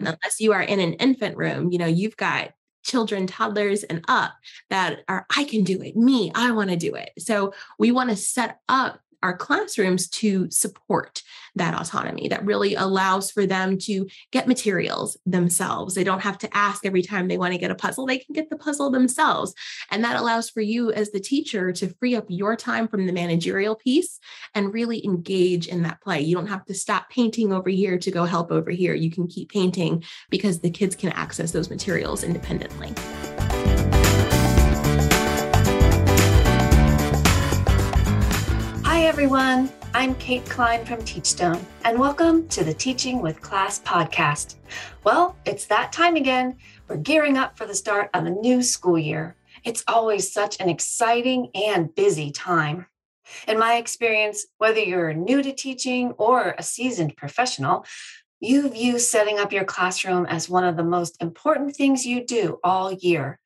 unless you are in an infant room, you know, you've got children, toddlers, and up that are, I can do it, me, I want to do it. So we want to set up our classrooms to support that autonomy that really allows for them to get materials themselves. They don't have to ask every time they want to get a puzzle, they can get the puzzle themselves. And that allows for you as the teacher to free up your time from the managerial piece and really engage in that play. You don't have to stop painting over here to go help over here. You can keep painting because the kids can access those materials independently. Everyone. I'm Kate Klein from Teachstone, and welcome to the Teaching with Class podcast. Well, it's that time again. We're gearing up for the start of a new school year. It's always such an exciting and busy time. In my experience, whether you're new to teaching or a seasoned professional, you view setting up your classroom as one of the most important things you do all year.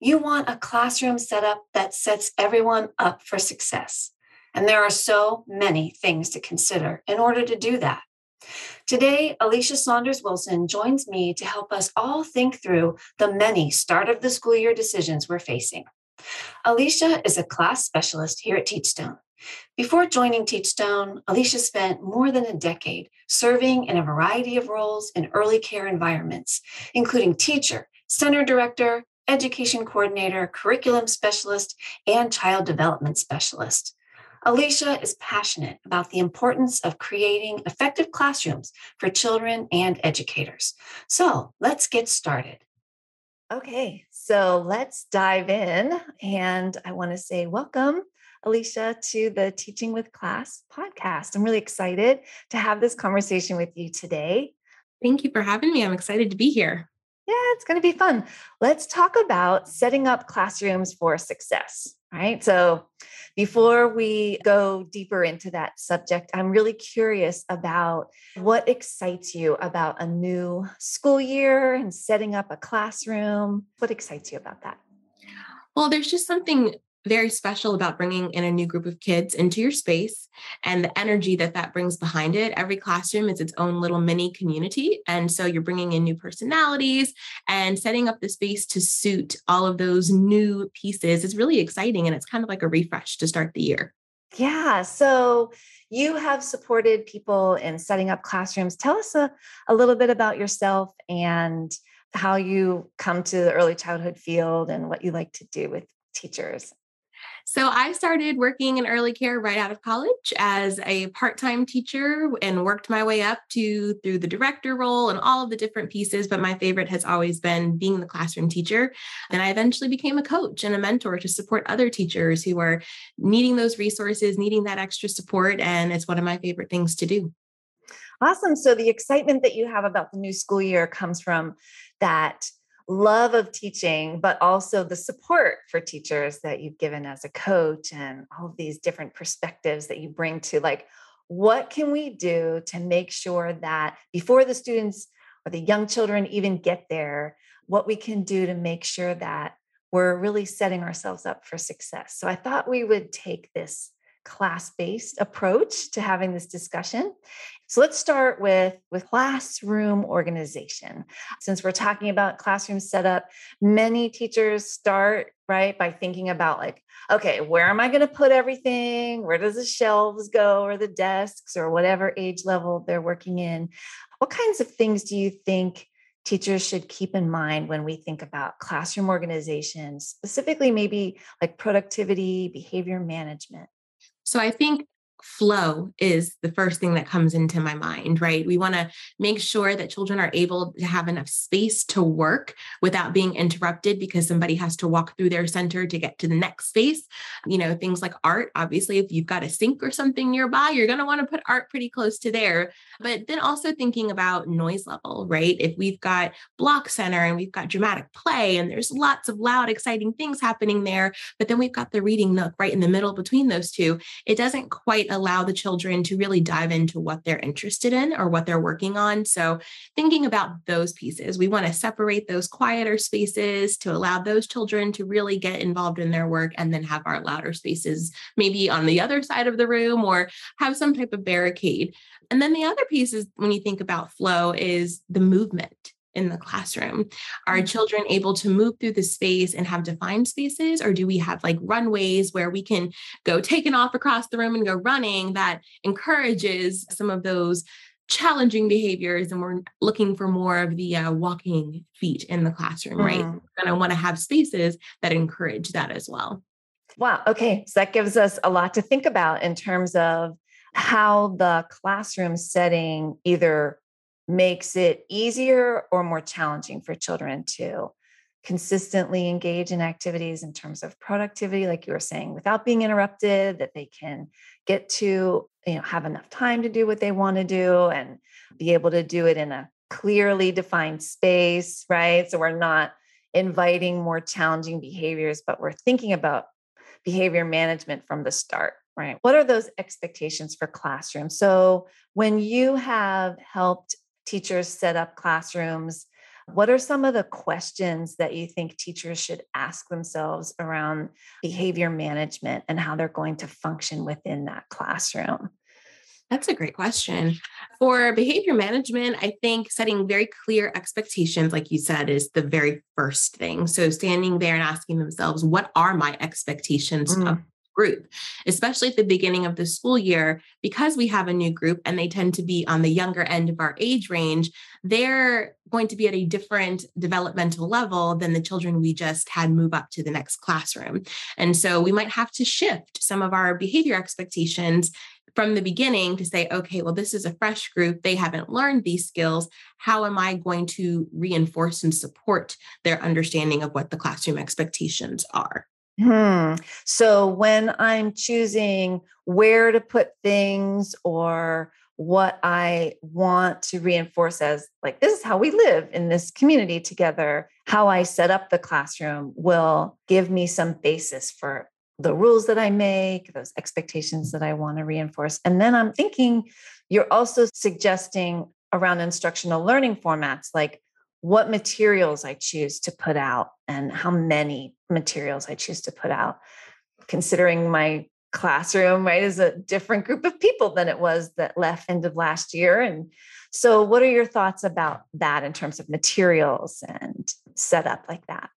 You want a classroom setup that sets everyone up for success. And there are so many things to consider in order to do that. Today, Alicia Saunders Wilson joins me to help us all think through the many start of the school year decisions we're facing. Alicia is a class specialist here at Teachstone. Before joining Teachstone, Alicia spent more than a decade serving in a variety of roles in early care environments, including teacher, center director, education coordinator, curriculum specialist, and child development specialist. Alicia is passionate about the importance of creating effective classrooms for children and educators. So let's get started. Okay, so let's dive in. And I want to say welcome, Alicia, to the Teaching with Class podcast. I'm really excited to have this conversation with you today. Thank you for having me. I'm excited to be here. Yeah, it's going to be fun. Let's talk about setting up classrooms for success right? So before we go deeper into that subject, I'm really curious about what excites you about a new school year and setting up a classroom. What excites you about that? Well, there's just something very special about bringing in a new group of kids into your space and the energy that that brings behind it. Every classroom is its own little mini community. And so you're bringing in new personalities and setting up the space to suit all of those new pieces is really exciting. And it's kind of like a refresh to start the year. Yeah. So you have supported people in setting up classrooms. Tell us a, a little bit about yourself and how you come to the early childhood field and what you like to do with teachers. So I started working in early care right out of college as a part-time teacher and worked my way up to through the director role and all of the different pieces. But my favorite has always been being the classroom teacher. And I eventually became a coach and a mentor to support other teachers who are needing those resources, needing that extra support. And it's one of my favorite things to do. Awesome. So the excitement that you have about the new school year comes from that love of teaching, but also the support for teachers that you've given as a coach and all these different perspectives that you bring to like, what can we do to make sure that before the students or the young children even get there, what we can do to make sure that we're really setting ourselves up for success. So I thought we would take this class based approach to having this discussion. So let's start with, with classroom organization. Since we're talking about classroom setup, many teachers start right by thinking about like, okay, where am I going to put everything? Where does the shelves go or the desks or whatever age level they're working in? What kinds of things do you think teachers should keep in mind when we think about classroom organization, specifically maybe like productivity, behavior management? So I think flow is the first thing that comes into my mind, right? We want to make sure that children are able to have enough space to work without being interrupted because somebody has to walk through their center to get to the next space. You know, things like art, obviously, if you've got a sink or something nearby, you're going to want to put art pretty close to there. But then also thinking about noise level, right? If we've got block center and we've got dramatic play and there's lots of loud, exciting things happening there, but then we've got the reading nook right in the middle between those two, it doesn't quite allow the children to really dive into what they're interested in or what they're working on. So, thinking about those pieces, we want to separate those quieter spaces to allow those children to really get involved in their work and then have our louder spaces maybe on the other side of the room or have some type of barricade. And then the other piece is when you think about flow is the movement in the classroom? Are mm-hmm. children able to move through the space and have defined spaces? Or do we have like runways where we can go taking off across the room and go running that encourages some of those challenging behaviors? And we're looking for more of the uh, walking feet in the classroom, mm. right? We're going to want to have spaces that encourage that as well. Wow. Okay. So that gives us a lot to think about in terms of how the classroom setting either makes it easier or more challenging for children to consistently engage in activities in terms of productivity like you were saying without being interrupted that they can get to you know have enough time to do what they want to do and be able to do it in a clearly defined space right? So we're not inviting more challenging behaviors but we're thinking about behavior management from the start right? What are those expectations for classrooms so when you have helped teachers set up classrooms. What are some of the questions that you think teachers should ask themselves around behavior management and how they're going to function within that classroom? That's a great question. For behavior management, I think setting very clear expectations, like you said, is the very first thing. So standing there and asking themselves, what are my expectations mm. of group, especially at the beginning of the school year, because we have a new group and they tend to be on the younger end of our age range, they're going to be at a different developmental level than the children we just had move up to the next classroom. And so we might have to shift some of our behavior expectations from the beginning to say, okay, well, this is a fresh group. They haven't learned these skills. How am I going to reinforce and support their understanding of what the classroom expectations are? Hmm. So when I'm choosing where to put things or what I want to reinforce as like, this is how we live in this community together, how I set up the classroom will give me some basis for the rules that I make, those expectations that I want to reinforce. And then I'm thinking you're also suggesting around instructional learning formats like what materials I choose to put out and how many materials I choose to put out. Considering my classroom, right, is a different group of people than it was that left end of last year. And so, what are your thoughts about that in terms of materials and setup like that?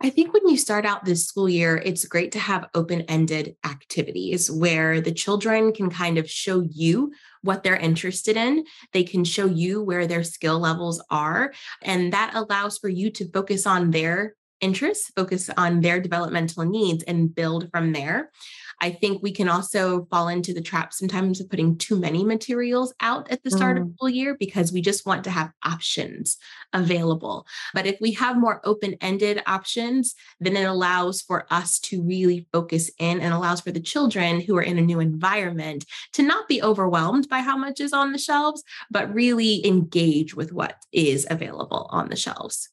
I think when you start out this school year, it's great to have open ended activities where the children can kind of show you what they're interested in. They can show you where their skill levels are. And that allows for you to focus on their interests, focus on their developmental needs, and build from there. I think we can also fall into the trap sometimes of putting too many materials out at the start mm. of school year because we just want to have options available. But if we have more open ended options, then it allows for us to really focus in and allows for the children who are in a new environment to not be overwhelmed by how much is on the shelves, but really engage with what is available on the shelves.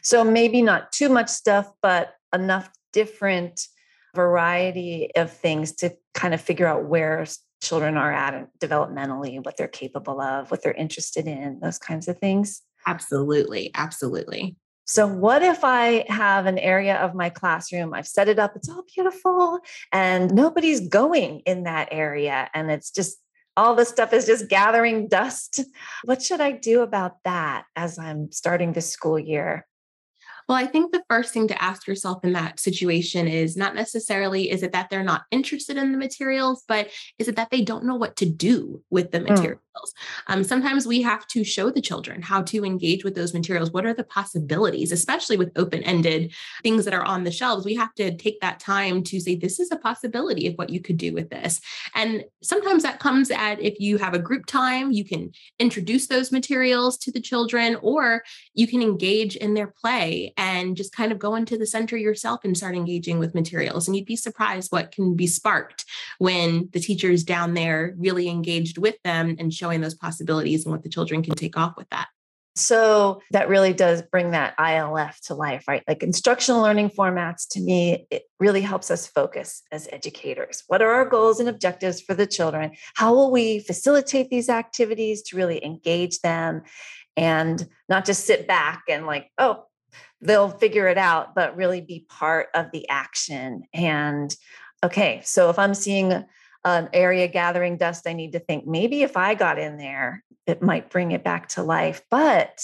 So maybe not too much stuff, but enough different variety of things to kind of figure out where children are at developmentally, what they're capable of, what they're interested in, those kinds of things. Absolutely. Absolutely. So, what if I have an area of my classroom? I've set it up, it's all beautiful, and nobody's going in that area. And it's just all this stuff is just gathering dust. What should I do about that as I'm starting the school year? Well, I think the first thing to ask yourself in that situation is not necessarily is it that they're not interested in the materials, but is it that they don't know what to do with the mm. Materials? Um, sometimes we have to show the children how to engage with those materials. What are the possibilities, especially with open ended things that are on the shelves? We have to take that time to say, this is a possibility of what you could do with this. And sometimes that comes at if you have a group time, you can introduce those materials to the children, or you can engage in their play and just kind of go into the center yourself and start engaging with materials. And you'd be surprised what can be sparked when the teachers down there really engaged with them and showing those possibilities and what the children can take off with that. So that really does bring that ILF to life, right? Like instructional learning formats to me, it really helps us focus as educators. What are our goals and objectives for the children? How will we facilitate these activities to really engage them and not just sit back and like, oh, they'll figure it out, but really be part of the action. And okay, so if I'm seeing an area gathering dust, I need to think maybe if I got in there, it might bring it back to life. But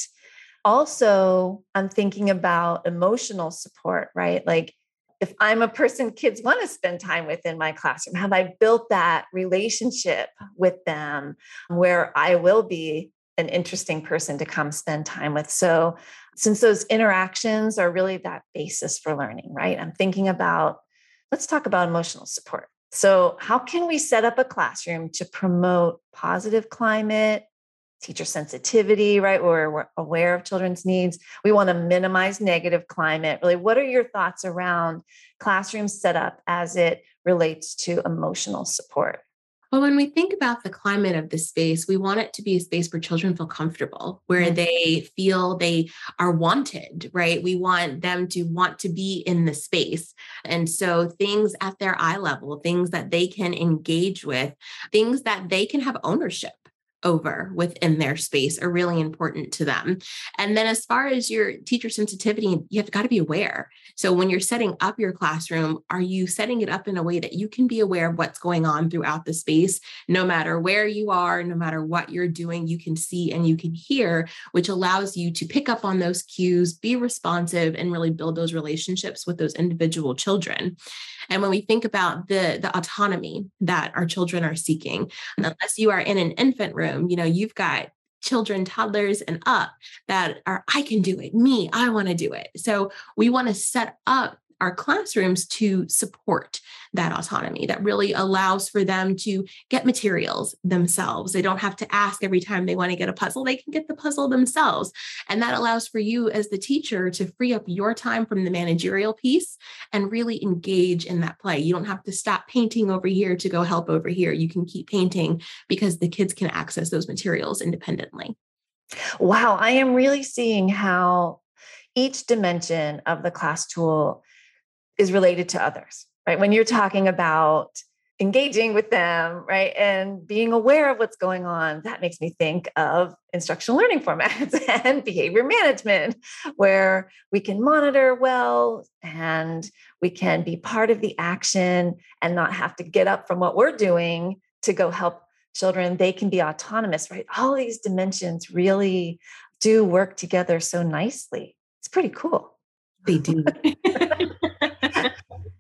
also, I'm thinking about emotional support, right? Like, if I'm a person kids want to spend time with in my classroom, have I built that relationship with them where I will be an interesting person to come spend time with? So, since those interactions are really that basis for learning, right? I'm thinking about, let's talk about emotional support. So, how can we set up a classroom to promote positive climate, teacher sensitivity, right? Where we're aware of children's needs. We want to minimize negative climate. Really, what are your thoughts around classroom setup as it relates to emotional support? Well, when we think about the climate of the space, we want it to be a space where children feel comfortable, where mm-hmm. they feel they are wanted, right? We want them to want to be in the space. And so things at their eye level, things that they can engage with, things that they can have ownership over within their space are really important to them. And then as far as your teacher sensitivity, you have got to be aware. So when you're setting up your classroom, are you setting it up in a way that you can be aware of what's going on throughout the space, no matter where you are, no matter what you're doing, you can see and you can hear, which allows you to pick up on those cues, be responsive, and really build those relationships with those individual children. And when we think about the, the autonomy that our children are seeking, unless you are in an infant room, you know, you've got children, toddlers, and up that are, I can do it, me, I want to do it. So we want to set up our classrooms to support that autonomy that really allows for them to get materials themselves. They don't have to ask every time they want to get a puzzle, they can get the puzzle themselves. And that allows for you as the teacher to free up your time from the managerial piece and really engage in that play. You don't have to stop painting over here to go help over here. You can keep painting because the kids can access those materials independently. Wow, I am really seeing how each dimension of the class tool is related to others, right? When you're talking about engaging with them, right? And being aware of what's going on, that makes me think of instructional learning formats and behavior management, where we can monitor well and we can be part of the action and not have to get up from what we're doing to go help children. They can be autonomous, right? All these dimensions really do work together so nicely. It's pretty cool. They do.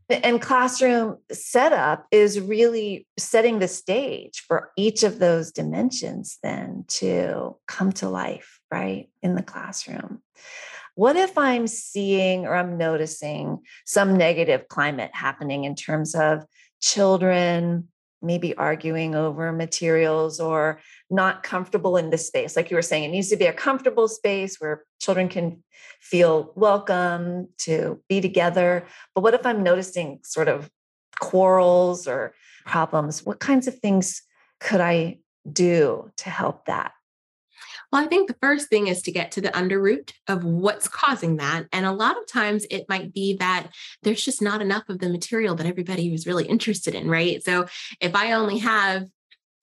and classroom setup is really setting the stage for each of those dimensions then to come to life, right, in the classroom. What if I'm seeing or I'm noticing some negative climate happening in terms of children maybe arguing over materials or not comfortable in this space. Like you were saying, it needs to be a comfortable space where children can feel welcome to be together. But what if I'm noticing sort of quarrels or problems? What kinds of things could I do to help that? Well, I think the first thing is to get to the underroot of what's causing that. And a lot of times it might be that there's just not enough of the material that everybody was really interested in, right? So if I only have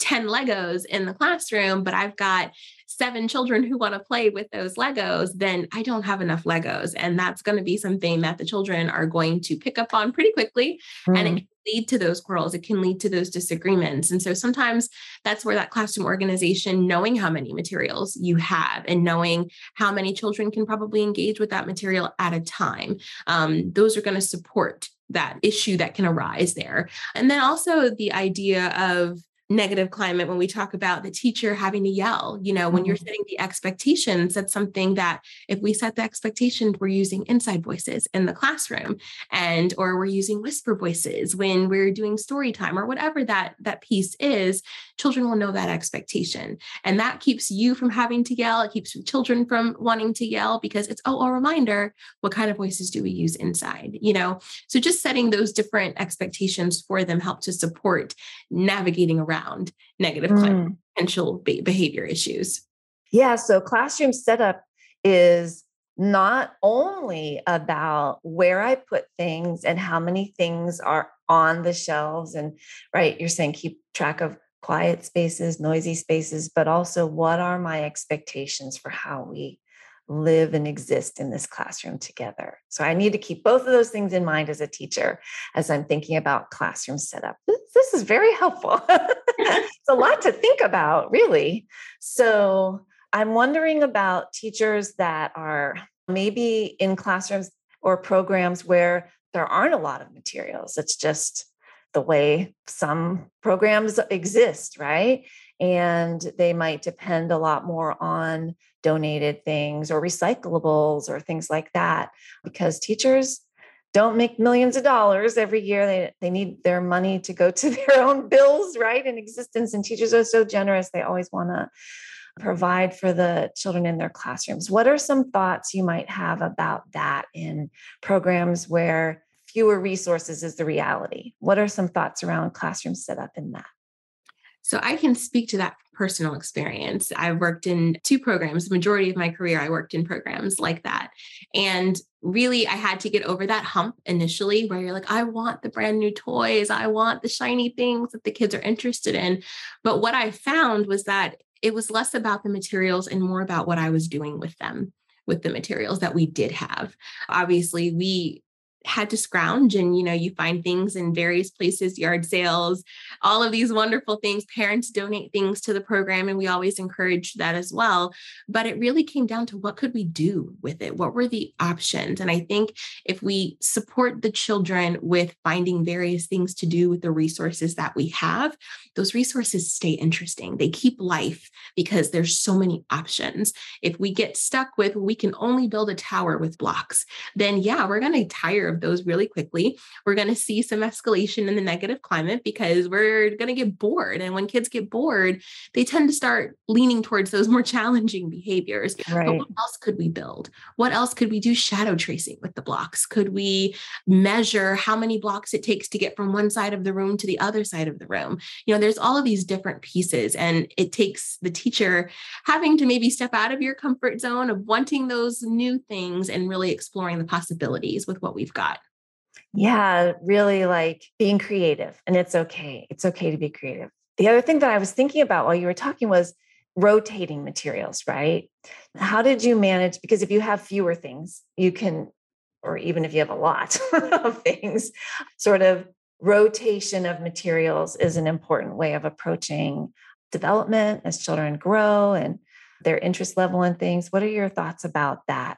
10 Legos in the classroom, but I've got seven children who want to play with those Legos, then I don't have enough Legos. And that's going to be something that the children are going to pick up on pretty quickly. Mm. And it can lead to those quarrels, it can lead to those disagreements. And so sometimes that's where that classroom organization, knowing how many materials you have and knowing how many children can probably engage with that material at a time, um, those are going to support that issue that can arise there. And then also the idea of negative climate when we talk about the teacher having to yell you know when mm-hmm. you're setting the expectations that's something that if we set the expectations we're using inside voices in the classroom and or we're using whisper voices when we're doing story time or whatever that that piece is children will know that expectation and that keeps you from having to yell it keeps children from wanting to yell because it's oh a reminder what kind of voices do we use inside you know so just setting those different expectations for them help to support navigating around negative mm. potential behavior issues. Yeah. So classroom setup is not only about where I put things and how many things are on the shelves, and right, you're saying keep track of quiet spaces, noisy spaces, but also what are my expectations for how we live and exist in this classroom together. So I need to keep both of those things in mind as a teacher as I'm thinking about classroom setup. This, this is very helpful. it's a lot to think about, really. So I'm wondering about teachers that are maybe in classrooms or programs where there aren't a lot of materials. It's just the way some programs exist, right? And they might depend a lot more on donated things or recyclables or things like that because teachers don't make millions of dollars every year. They, they need their money to go to their own bills, right? In existence. And teachers are so generous, they always want to provide for the children in their classrooms. What are some thoughts you might have about that in programs where fewer resources is the reality? What are some thoughts around classroom setup in that? So I can speak to that personal experience. I worked in two programs. The majority of my career, I worked in programs like that. And really, I had to get over that hump initially where you're like, I want the brand new toys, I want the shiny things that the kids are interested in. But what I found was that it was less about the materials and more about what I was doing with them with the materials that we did have. Obviously, we had to scrounge and you know you find things in various places yard sales all of these wonderful things. Parents donate things to the program and we always encourage that as well. But it really came down to what could we do with it? What were the options? And i think if we support the children with finding various things to do with the resources that we have those resources stay interesting. They keep life because there's so many options. If we get stuck with we can only build a tower with blocks then yeah we're going to tire of those really quickly. We're going to see some escalation in the negative climate because we're going to get bored. And when kids get bored, they tend to start leaning towards those more challenging behaviors. Right. But what else could we build? What else could we do shadow tracing with the blocks? Could we measure how many blocks it takes to get from one side of the room to the other side of the room? You know, there's all of these different pieces, and it takes the teacher having to maybe step out of your comfort zone of wanting those new things and really exploring the possibilities with what we've got yeah, really like being creative. And it's okay. It's okay to be creative. The other thing that I was thinking about while you were talking was rotating materials, right? How did you manage? Because if you have fewer things, you can, or even if you have a lot of things, sort of rotation of materials is an important way of approaching development as children grow and their interest level in things. What are your thoughts about that?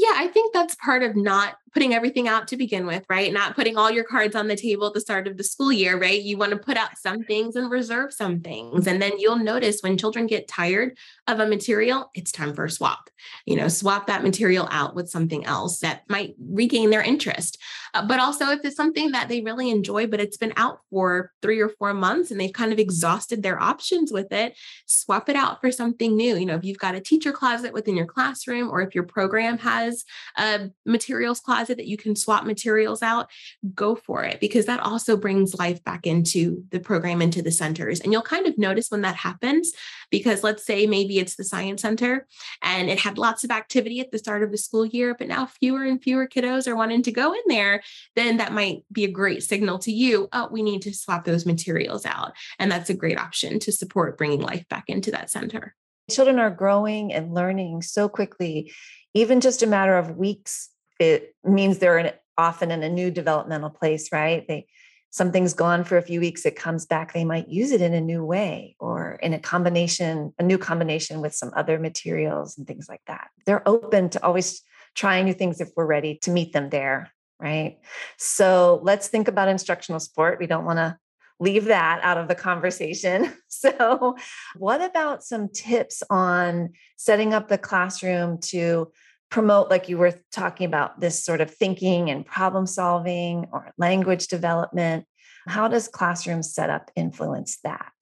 Yeah, I think that's part of not putting everything out to begin with, right? Not putting all your cards on the table at the start of the school year, right? You want to put out some things and reserve some things. And then you'll notice when children get tired of a material, it's time for a swap. You know, swap that material out with something else that might regain their interest. Uh, but also, if it's something that they really enjoy, but it's been out for three or four months and they've kind of exhausted their options with it, swap it out for something new. You know, if you've got a teacher closet within your classroom or if your program has a materials closet, closet that you can swap materials out, go for it because that also brings life back into the program, into the centers. And you'll kind of notice when that happens because let's say maybe it's the science center and it had lots of activity at the start of the school year, but now fewer and fewer kiddos are wanting to go in there, then that might be a great signal to you. Oh, we need to swap those materials out. And that's a great option to support bringing life back into that center. Children are growing and learning so quickly, even just a matter of weeks it means they're in, often in a new developmental place, right? They something's gone for a few weeks, it comes back, they might use it in a new way or in a combination, a new combination with some other materials and things like that. They're open to always trying new things if we're ready to meet them there, right? So let's think about instructional support. We don't want to leave that out of the conversation. So, what about some tips on setting up the classroom to promote, like you were talking about, this sort of thinking and problem solving or language development? How does classroom setup influence that?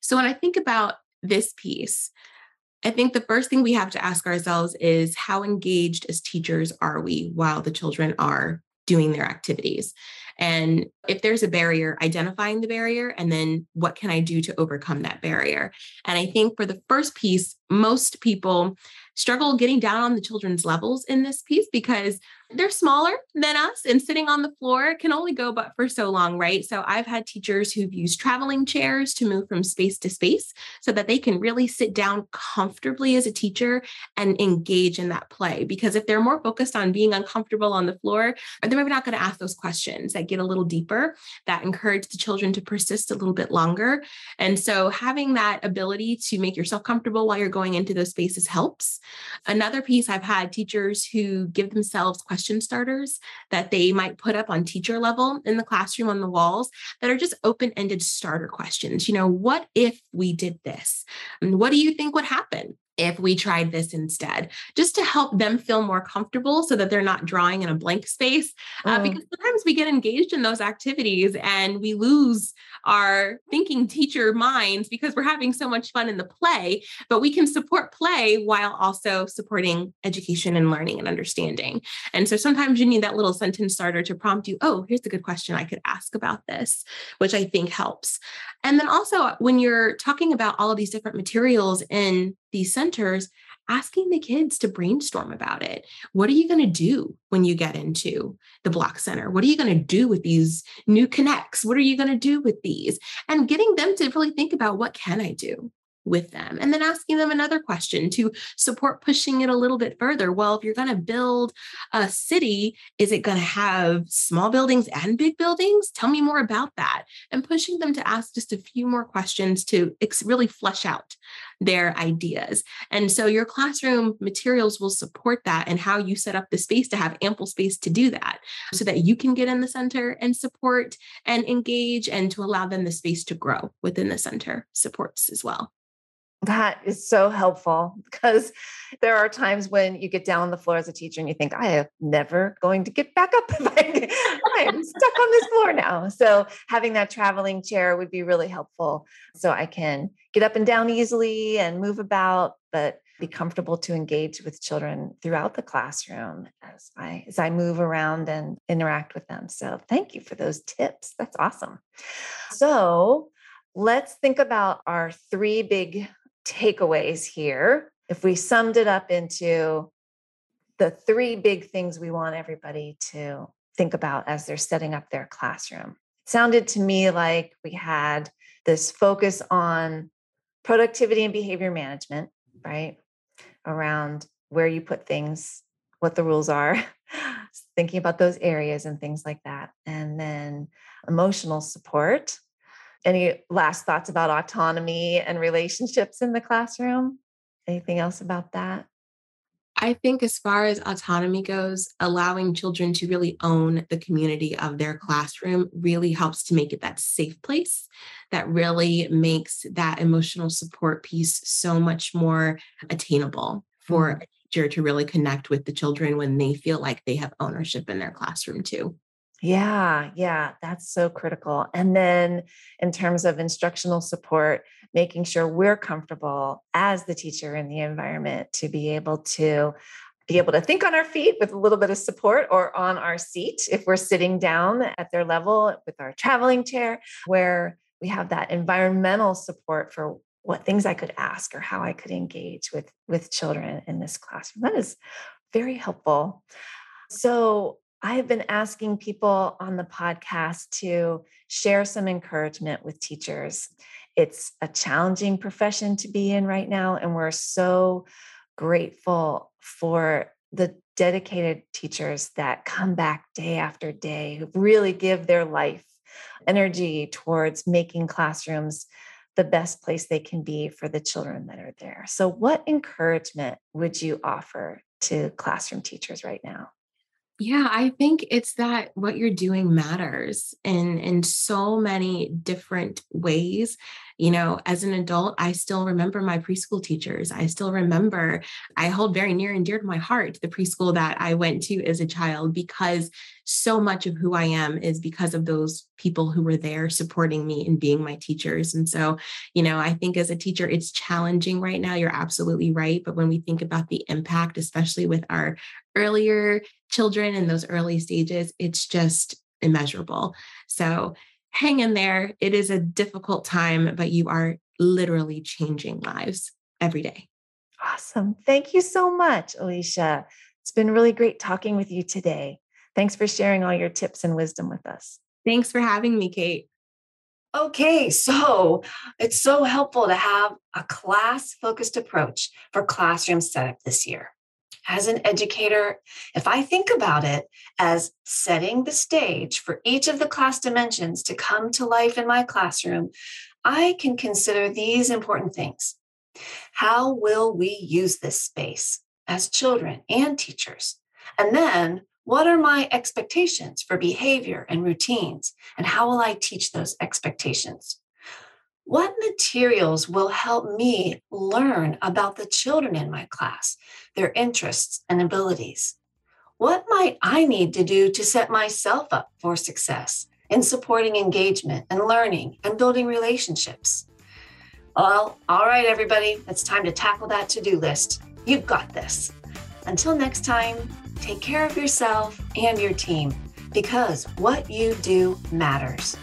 So, when I think about this piece, I think the first thing we have to ask ourselves is how engaged as teachers are we while the children are doing their activities? And if there's a barrier, identifying the barrier, and then what can I do to overcome that barrier? And I think for the first piece, most people struggle getting down on the children's levels in this piece because they're smaller than us and sitting on the floor can only go but for so long, right? So I've had teachers who've used traveling chairs to move from space to space so that they can really sit down comfortably as a teacher and engage in that play. Because if they're more focused on being uncomfortable on the floor, they're maybe not going to ask those questions that get a little deeper, that encourage the children to persist a little bit longer. And so having that ability to make yourself comfortable while you're going into those spaces helps. Another piece I've had teachers who give themselves questions question starters that they might put up on teacher level in the classroom on the walls that are just open ended starter questions. You know, what if we did this? And what do you think would happen? If we tried this instead, just to help them feel more comfortable so that they're not drawing in a blank space. Uh, mm. Because sometimes we get engaged in those activities and we lose our thinking teacher minds because we're having so much fun in the play, but we can support play while also supporting education and learning and understanding. And so sometimes you need that little sentence starter to prompt you, oh, here's a good question I could ask about this, which I think helps. And then also when you're talking about all of these different materials in these centers, asking the kids to brainstorm about it. What are you going to do when you get into the block center? What are you going to do with these new K'NEX? What are you going to do with these? And getting them to really think about what can I do? With them and then asking them another question to support pushing it a little bit further. Well if you're going to build a city is it going to have small buildings and big buildings? Tell me more about that. And pushing them to ask just a few more questions to really flesh out their ideas. And so your classroom materials will support that and how you set up the space to have ample space to do that so that you can get in the center and support and engage and to allow them the space to grow within the center supports as well that is so helpful because there are times when you get down on the floor as a teacher and you think, I am never going to get back up. I, I am stuck on this floor now. So having that traveling chair would be really helpful. So I can get up and down easily and move about, but be comfortable to engage with children throughout the classroom as I as I move around and interact with them. So thank you for those tips. That's awesome. So let's think about our three big takeaways here, if we summed it up into the three big things we want everybody to think about as they're setting up their classroom, it sounded to me like we had this focus on productivity and behavior management, right? Around where you put things, what the rules are, thinking about those areas and things like that. And then emotional support, any last thoughts about autonomy and relationships in the classroom? Anything else about that? I think, as far as autonomy goes, allowing children to really own the community of their classroom really helps to make it that safe place that really makes that emotional support piece so much more attainable for mm-hmm. a teacher to really connect with the children when they feel like they have ownership in their classroom too. Yeah, yeah, that's so critical. And then in terms of instructional support, making sure we're comfortable as the teacher in the environment to be able to be able to think on our feet with a little bit of support or on our seat if we're sitting down at their level with our traveling chair where we have that environmental support for what things I could ask or how I could engage with with children in this classroom. That is very helpful. So I have been asking people on the podcast to share some encouragement with teachers. It's a challenging profession to be in right now, and we're so grateful for the dedicated teachers that come back day after day, who really give their life energy towards making classrooms the best place they can be for the children that are there. So, what encouragement would you offer to classroom teachers right now? Yeah, I think it's that what you're doing matters in in so many different ways. You know, as an adult, I still remember my preschool teachers. I still remember I hold very near and dear to my heart the preschool that I went to as a child because so much of who I am is because of those people who were there supporting me and being my teachers. And so, you know, I think as a teacher, it's challenging right now. You're absolutely right. But when we think about the impact, especially with our earlier children in those early stages, it's just immeasurable. So hang in there. It is a difficult time, but you are literally changing lives every day. Awesome. Thank you so much, Alicia. It's been really great talking with you today. Thanks for sharing all your tips and wisdom with us. Thanks for having me, Kate. Okay, so it's so helpful to have a class focused approach for classroom setup this year. As an educator, if I think about it as setting the stage for each of the class dimensions to come to life in my classroom, I can consider these important things. How will we use this space as children and teachers? And then what are my expectations for behavior and routines? And how will I teach those expectations? What materials will help me learn about the children in my class, their interests and abilities? What might I need to do to set myself up for success in supporting engagement and learning and building relationships? Well, all right, everybody, it's time to tackle that to do list. You've got this. Until next time, Take care of yourself and your team because what you do matters.